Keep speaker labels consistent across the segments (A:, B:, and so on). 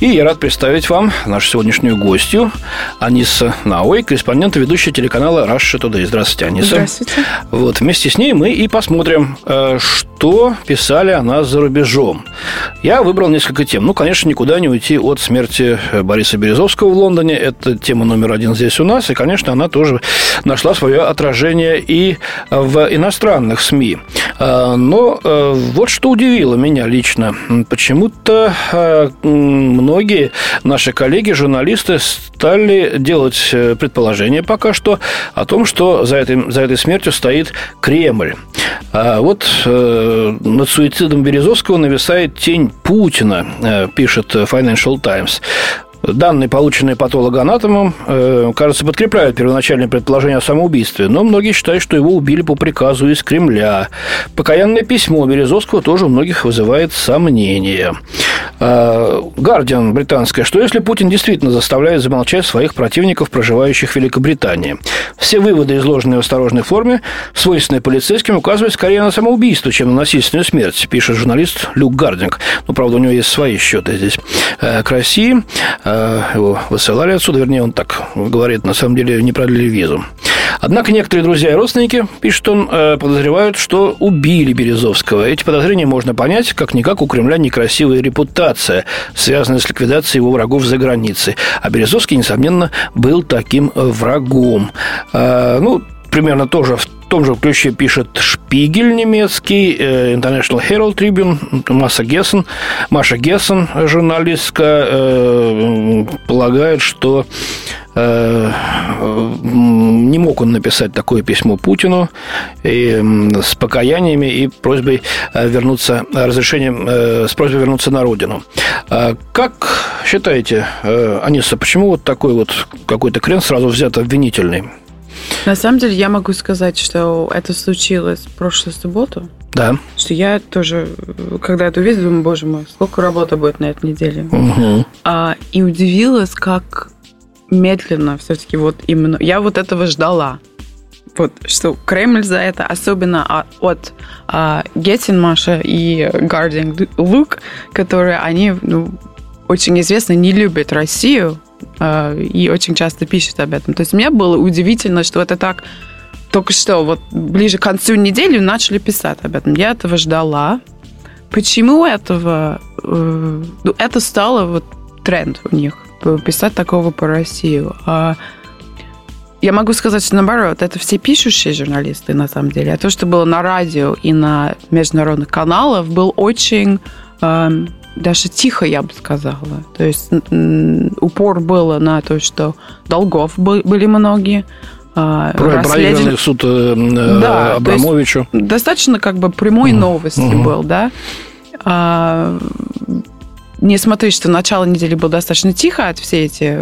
A: И я рад представить вам нашу сегодняшнюю гостью Аниса Науэй, корреспондента ведущая телеканала Russia Today. Здравствуйте, Аниса.
B: Здравствуйте.
A: Вот, вместе с ней мы и посмотрим, э, что писали о нас за рубежом. Я выбрал несколько тем. Ну, конечно, никуда не уйти от смерти Бориса Березовского в Лондоне. Это тема номер один здесь у нас. И, конечно, она тоже нашла свое отражение и в иностранных СМИ. Э, но э, вот что удивило меня лично. Почему-то многие наши коллеги, журналисты, стали делать э, предположение пока что о том, что за этой, за этой смертью стоит Кремль. А вот э, над суицидом Березовского нависает тень Путина, э, пишет Financial Times. Данные, полученные патологоанатомом, э, кажется, подкрепляют первоначальное предположение о самоубийстве, но многие считают, что его убили по приказу из Кремля. Покаянное письмо Березовского тоже у многих вызывает сомнения. Гардиан британская, что если Путин действительно заставляет замолчать своих противников, проживающих в Великобритании? Все выводы, изложенные в осторожной форме, свойственные полицейским, указывают скорее на самоубийство, чем на насильственную смерть, пишет журналист Люк Гардинг. Ну, правда, у него есть свои счеты здесь э, к России. Э, его высылали отсюда, вернее, он так говорит, на самом деле не продлили визу. Однако некоторые друзья и родственники, пишет он, э, подозревают, что убили Березовского. Эти подозрения можно понять, как-никак у Кремля некрасивая репутация, связанная с ликвидацией его врагов за границей. А Березовский, несомненно, был таким врагом. Э, ну, примерно тоже в том же ключе пишет Шпигель немецкий, э, International Herald Tribune, Маша Гессен, Маша Гессен, журналистка, полагает, что Э, не мог он написать такое письмо Путину и, с покаяниями и просьбой э, вернуться, разрешением, э, с просьбой вернуться на родину. А как считаете, Аниса, почему вот такой вот какой-то крен сразу взят обвинительный?
B: На самом деле я могу сказать, что это случилось в прошлую субботу.
A: Да.
B: Что я тоже, когда это увидела, думаю, боже мой, сколько работы будет на этой неделе.
A: Угу.
B: А, и удивилась, как медленно все-таки вот именно... Я вот этого ждала. Вот, что Кремль за это, особенно от а, Геттин Маша и Guardian Лук, которые они ну, очень известно не любят Россию а, и очень часто пишут об этом. То есть мне было удивительно, что это так только что, вот ближе к концу недели начали писать об этом. Я этого ждала. Почему этого? Э, ну, это стало вот тренд у них писать такого по Россию. А я могу сказать, что наоборот, это все пишущие журналисты на самом деле. А то, что было на радио и на международных каналах, был очень э, даже тихо, я бы сказала. То есть упор было на то, что долгов были многие,
A: а, Проигранный суд э, да, Абрамовичу.
B: достаточно как бы прямой новости угу. был, да. А, не смотри, что начало недели было достаточно тихо от все эти,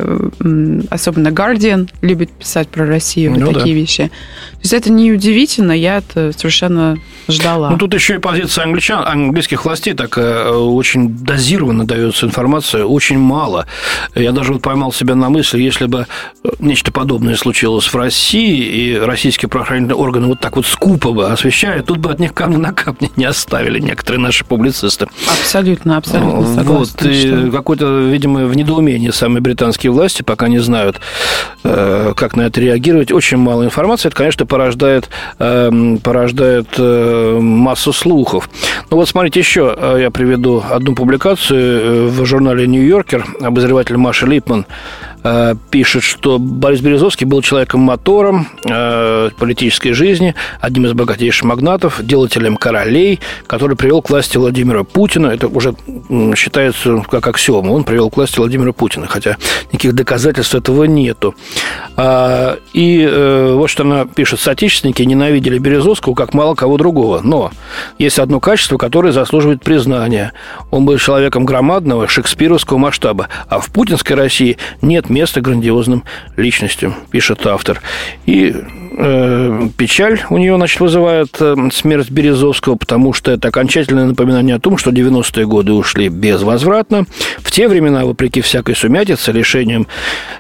B: особенно Guardian любит писать про Россию, ну, такие да. вещи. То есть это не удивительно, я это совершенно ждала.
A: Ну, тут еще и позиция англичан, английских властей так э, очень дозированно дается информация, очень мало. Я даже вот поймал себя на мысли, если бы э, нечто подобное случилось в России, и российские правоохранительные органы вот так вот скупо бы освещали, тут бы от них камни на камне не оставили некоторые наши публицисты.
B: Абсолютно, абсолютно согласна.
A: Вот, и какое-то, видимо, в недоумении самые британские власти пока не знают, э, как на это реагировать. Очень мало информации. Это, конечно, порождает, порождает массу слухов. Ну вот смотрите, еще э, я приведу одну публикацию э, в журнале «Нью-Йоркер». Обозреватель Маша Липман Э, пишет, что Борис Березовский был человеком-мотором э, политической жизни, одним из богатейших магнатов, делателем королей, который привел к власти Владимира Путина. Это уже считается как аксиома. Он привел к власти Владимира Путина, хотя никаких доказательств этого нету. А, и э, вот что она пишет. Соотечественники ненавидели Березовского как мало кого другого. Но есть одно качество, которое заслуживает признания. Он был человеком громадного шекспировского масштаба. А в путинской России нет место грандиозным личностям, пишет автор. И печаль у нее, значит, вызывает э, смерть Березовского, потому что это окончательное напоминание о том, что 90-е годы ушли безвозвратно. В те времена, вопреки всякой сумятице, лишениям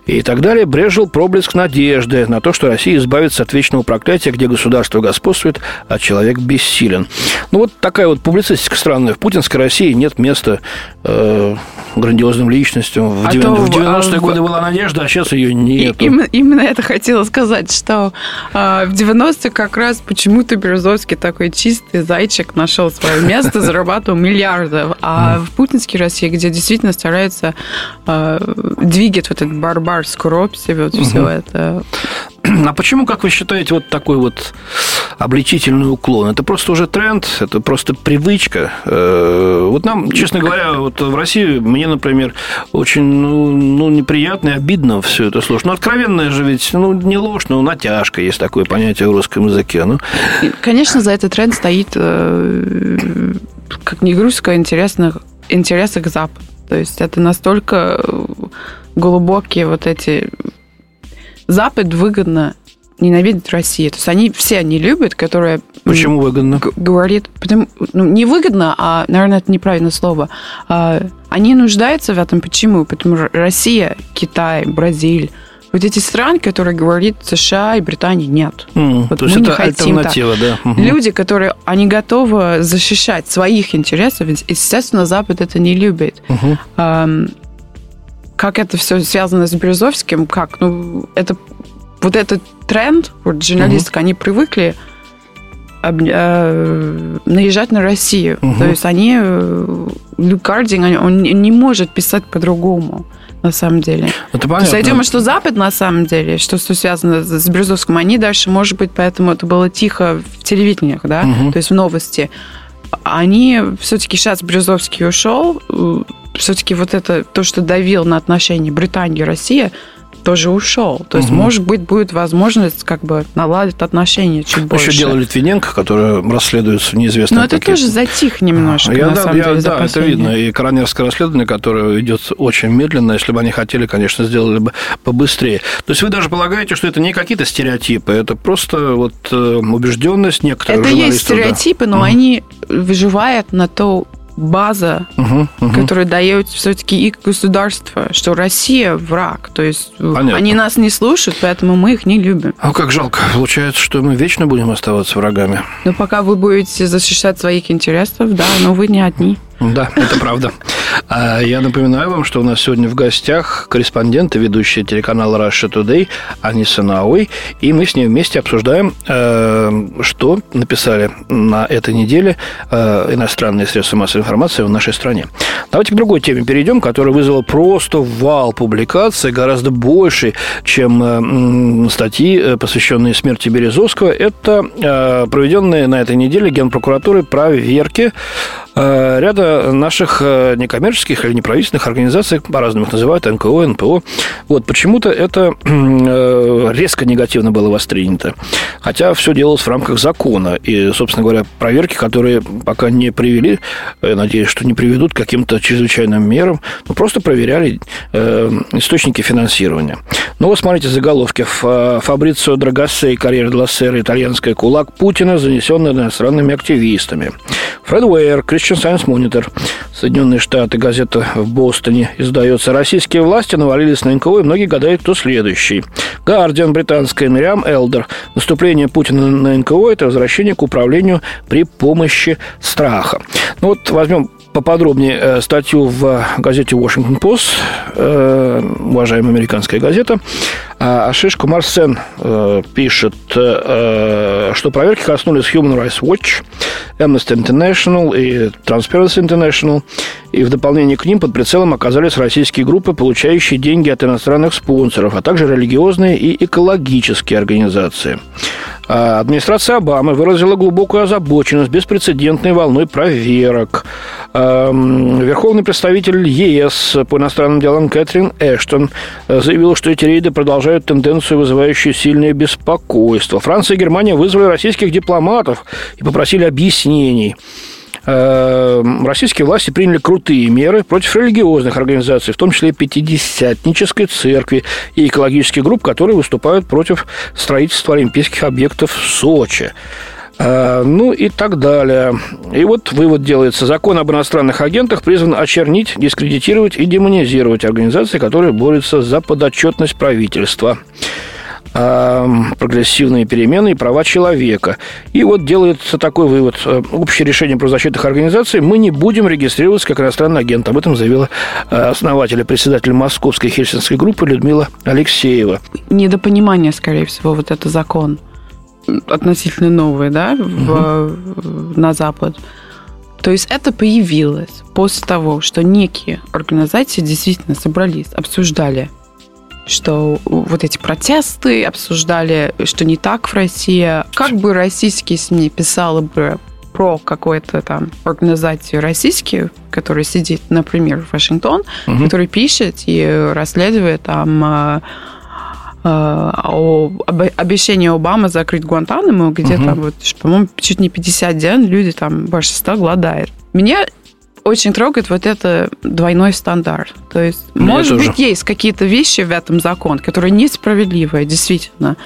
A: и так далее, брежил проблеск надежды на то, что Россия избавится от вечного проклятия, где государство господствует, а человек бессилен. Ну, вот такая вот публицистика странная. В путинской России нет места э, грандиозным личностям. В, а 90-е годы была надежда, а сейчас ее нет.
B: Именно, именно это хотела сказать, что э, в 90-е как раз почему-то Березовский такой чистый зайчик нашел свое место, зарабатывал миллиарды. А в путинской России, где действительно стараются э, двигать вот этот барбарскую робь, вот все это
A: а почему, как вы считаете, вот такой вот обличительный уклон? Это просто уже тренд, это просто привычка. Э, вот нам, честно говоря, вот в России, мне, например, очень ну, ну, неприятно и обидно все это слушать. Ну, откровенное же ведь, ну, не ложь, но натяжка, есть такое понятие в русском языке. Ну.
B: Конечно, за этот тренд стоит, э, как не грузка, интересных, интересы к Западу. То есть это настолько глубокие вот эти Запад выгодно ненавидит Россию. То есть они все они любят, которые...
A: Почему выгодно?
B: Говорит, потому, ну, не выгодно, а, наверное, это неправильное слово. А, они нуждаются в этом. Почему? Потому что Россия, Китай, Бразилия, вот эти страны, которые говорит США и Британия, нет.
A: Mm, вот то есть это альтернатива, так. да.
B: Угу. Люди, которые, они готовы защищать своих интересов, естественно, Запад это не любит. Угу. Как это все связано с Березовским? Как? Ну, это вот этот тренд, вот журналисты, угу. они привыкли э, наезжать на Россию. Угу. То есть они, э, Люк Гардинг, он не может писать по-другому на самом деле. Это понятно. То есть я думаю, что Запад на самом деле, что, что связано с Березовским, они дальше, может быть, поэтому это было тихо в телевидениях, да, угу. то есть в новости. Они все-таки сейчас Березовский ушел, все-таки вот это, то, что давил на отношения Британии и России, тоже ушел. То есть, угу. может быть, будет возможность как бы наладить отношения чуть больше.
A: Еще дело Литвиненко, которое расследуется неизвестно.
B: Но это каких... тоже затих немножко,
A: я, на да, самом я, деле, Да, это видно. И коронерское расследование, которое идет очень медленно, если бы они хотели, конечно, сделали бы побыстрее. То есть, вы даже полагаете, что это не какие-то стереотипы, это просто вот э, убежденность некоторых
B: Это есть стереотипы, да. но угу. они выживают на то база, угу, угу. которая дает все-таки и государство, что Россия враг. То есть Понятно. они нас не слушают, поэтому мы их не любим.
A: А как жалко. Получается, что мы вечно будем оставаться врагами.
B: Но пока вы будете защищать своих интересов, да, но вы не одни.
A: Да, это правда. А я напоминаю вам, что у нас сегодня в гостях корреспондент и ведущая телеканала Russia Today Аниса Науи, и мы с ней вместе обсуждаем, э, что написали на этой неделе э, иностранные средства массовой информации в нашей стране. Давайте к другой теме перейдем, которая вызвала просто вал публикаций, гораздо больше, чем э, статьи, посвященные смерти Березовского. Это проведенные на этой неделе Генпрокуратуры проверки ряда наших некоммерческих некоммерческих или неправительственных организаций, по-разному их называют, НКО, НПО. Вот, почему-то это э, резко негативно было воспринято. Хотя все делалось в рамках закона. И, собственно говоря, проверки, которые пока не привели, я надеюсь, что не приведут к каким-то чрезвычайным мерам, но просто проверяли э, источники финансирования. Ну, вот смотрите заголовки. Фабрицио Драгоссей, карьера Длассера, итальянская кулак Путина, занесенная иностранными активистами. Фред Уэйр, Christian Science Monitor, Соединенные Штаты, газета в Бостоне издается. Российские власти навалились на НКО, и многие гадают, кто следующий. Гардиан, британская Мириам Элдер. Наступление Путина на НКО – это возвращение к управлению при помощи страха. Ну вот возьмем поподробнее э, статью в газете Washington Post, э, уважаемая американская газета. А Ашиш Кумар Сен э, пишет, что проверки коснулись Human Rights Watch, Amnesty International и Transparency International, и в дополнение к ним под прицелом оказались российские группы, получающие деньги от иностранных спонсоров, а также религиозные и экологические организации. А администрация Обамы выразила глубокую озабоченность беспрецедентной волной проверок. Верховный представитель ЕС по иностранным делам Кэтрин Эштон заявила, что эти рейды продолжают тенденцию, вызывающую сильное беспокойство. Франция и Германия вызвали российских дипломатов и попросили объяснений. Э, российские власти приняли крутые меры против религиозных организаций, в том числе Пятидесятнической церкви и экологических групп, которые выступают против строительства олимпийских объектов в Сочи. Э, ну и так далее. И вот вывод делается. Закон об иностранных агентах призван очернить, дискредитировать и демонизировать организации, которые борются за подотчетность правительства прогрессивные перемены и права человека. И вот делается такой вывод. Э, общее решение правозащитных организаций мы не будем регистрироваться как иностранный агент. Об этом заявила основатель и председатель Московской хельсинской группы Людмила Алексеева.
B: Недопонимание, скорее всего, вот это закон относительно новые, да, в, угу. на Запад. То есть это появилось после того, что некие организации действительно собрались, обсуждали, что вот эти протесты, обсуждали, что не так в России. Как бы российские СМИ писали бы про какую-то там организацию российскую, которая сидит, например, в Вашингтон, угу. который пишет и расследует там а, Э, о обещании Обамы закрыть Гуантанамо, где угу. там, вот, по-моему, чуть не 50 дней люди там больше 100 голодают. Меня очень трогает вот это двойной стандарт. То есть, Меня может тоже. быть, есть какие-то вещи в этом законе, которые несправедливые, действительно.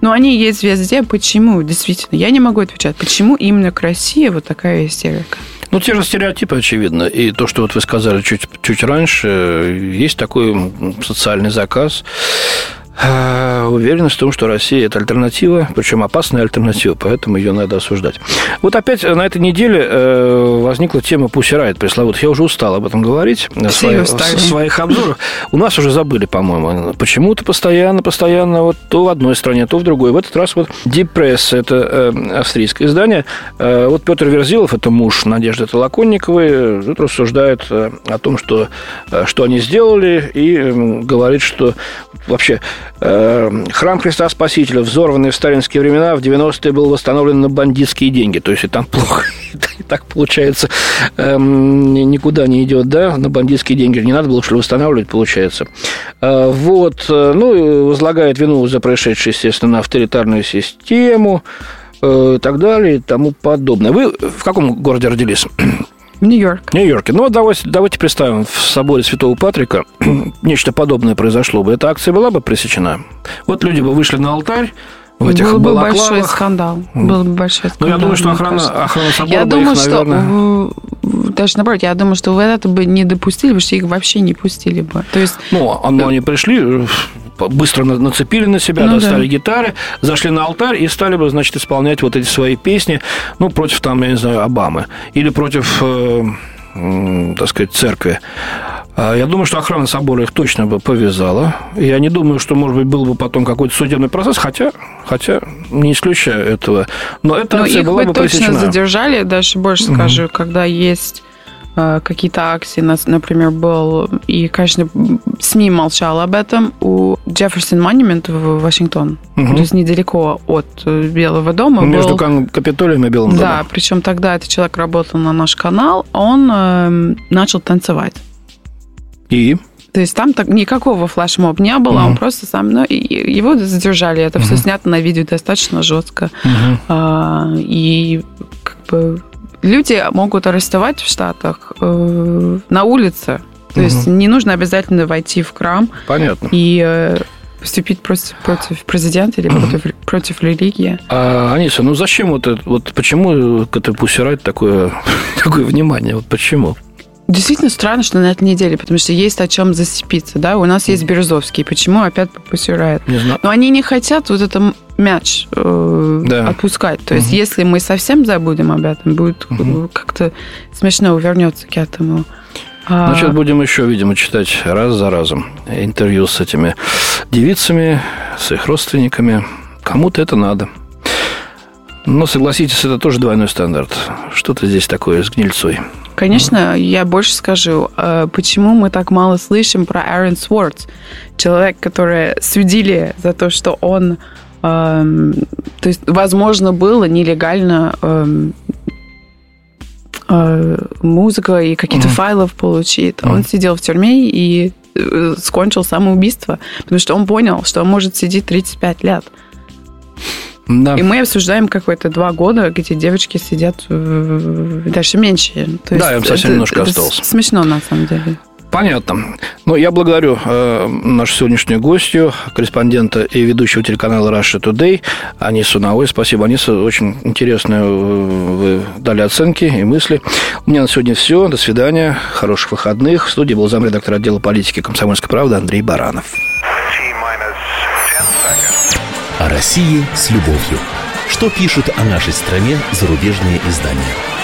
B: Но они есть везде. Почему? Действительно, я не могу отвечать. Почему именно к России вот такая истерика?
A: Ну, те же стереотипы, очевидно. И то, что вот вы сказали чуть, чуть раньше, есть такой социальный заказ уверенность в том, что Россия – это альтернатива, причем опасная альтернатива, поэтому ее надо осуждать. Вот опять на этой неделе э, возникла тема Пусирает пресловутых. Я уже устал об этом говорить в своих, своих обзорах. У нас уже забыли, по-моему. Почему-то постоянно, постоянно вот то в одной стране, то в другой. В этот раз вот Deep Press – это э, австрийское издание. Вот Петр Верзилов, это муж Надежды Толоконниковой, тут рассуждает о том, что, что они сделали, и говорит, что вообще Э, храм Христа Спасителя, взорванный в сталинские времена, в 90-е был восстановлен на бандитские деньги. То есть и там плохо. И так получается, эм, никуда не идет, да, на бандитские деньги. Не надо было, что ли, восстанавливать, получается. Э, вот. Э, ну, возлагает вину за происшедшее, естественно, на авторитарную систему и так далее и тому подобное. Вы в каком городе родились?
B: В Нью-Йорк.
A: В Нью-Йорке. Ну, давайте, давайте представим, в соборе Святого Патрика нечто подобное произошло бы. Эта акция была бы пресечена? Вот люди бы вышли на алтарь, в этих
B: Был бы большой скандал. Был бы большой скандал.
A: Ну, я думаю, что охрана, охрана собора
B: я
A: бы
B: думаю,
A: их, наверное...
B: что даже наоборот, я думаю, что вы это бы не допустили, потому что их вообще не пустили бы. То есть...
A: Ну, а, ну они пришли, быстро нацепили на себя, ну, достали да. гитары, зашли на алтарь и стали бы, значит, исполнять вот эти свои песни, ну, против, там, я не знаю, Обамы. Или против, э, э, так сказать, церкви. А я думаю, что охрана собора их точно бы повязала. Я не думаю, что, может быть, был бы потом какой-то судебный процесс, хотя, хотя не исключаю этого. Но эта Но акция
B: их
A: была бы, бы
B: точно
A: пресечена.
B: задержали, даже больше угу. скажу, когда есть какие-то акции, например, был, и, конечно, СМИ молчал об этом, у Джефферсон Монумент в Вашингтон, угу. то есть недалеко от э, Белого дома.
A: Между был... Капитолием и Белым домом.
B: Да, причем тогда этот человек работал на наш канал, он э, начал танцевать.
A: И?
B: То есть там так никакого флешмоб не было, uh-huh. он просто сам, ну, его задержали, это uh-huh. все снято на видео достаточно жестко. Uh-huh. А, и как бы люди могут арестовать в Штатах э, на улице. То uh-huh. есть не нужно обязательно войти в храм.
A: Понятно.
B: И э, поступить против, против президента или против, против религии.
A: А, Аниса, ну зачем вот это, вот почему к этой пусирать такое, такое внимание? Вот почему?
B: Действительно странно, что на этой неделе, потому что есть о чем зацепиться, да. У нас есть Березовский, почему опять попусирает?
A: Не знаю.
B: Но они не хотят вот это мяч э, да. отпускать. То есть, угу. если мы совсем забудем об этом, будет угу. как-то смешно вернется к этому.
A: А Значит, будем еще, видимо, читать раз за разом интервью с этими девицами, с их родственниками. Кому-то это надо. Но согласитесь, это тоже двойной стандарт. Что-то здесь такое с гнильцой.
B: Конечно, я больше скажу, э, почему мы так мало слышим про Аарон Свордс, человек, который судили за то, что он, эм, то есть, возможно, было нелегально эм, э, музыка и какие-то mm-hmm. файлов получит. Mm-hmm. Он сидел в тюрьме и э, скончил самоубийство, потому что он понял, что он может сидеть 35 лет. Да. И мы обсуждаем какое-то два года, где девочки сидят даже меньше.
A: То да, им совсем это, немножко это осталось.
B: Смешно, на самом деле.
A: Понятно. Ну, я благодарю э, нашу сегодняшнюю гостью, корреспондента и ведущего телеканала Russia Today Анису Науэ. Спасибо, Аниса. Очень интересно э, вы дали оценки и мысли. У меня на сегодня все. До свидания. Хороших выходных. В студии был замредактор отдела политики «Комсомольской правды» Андрей Баранов.
C: О России с любовью. Что пишут о нашей стране зарубежные издания?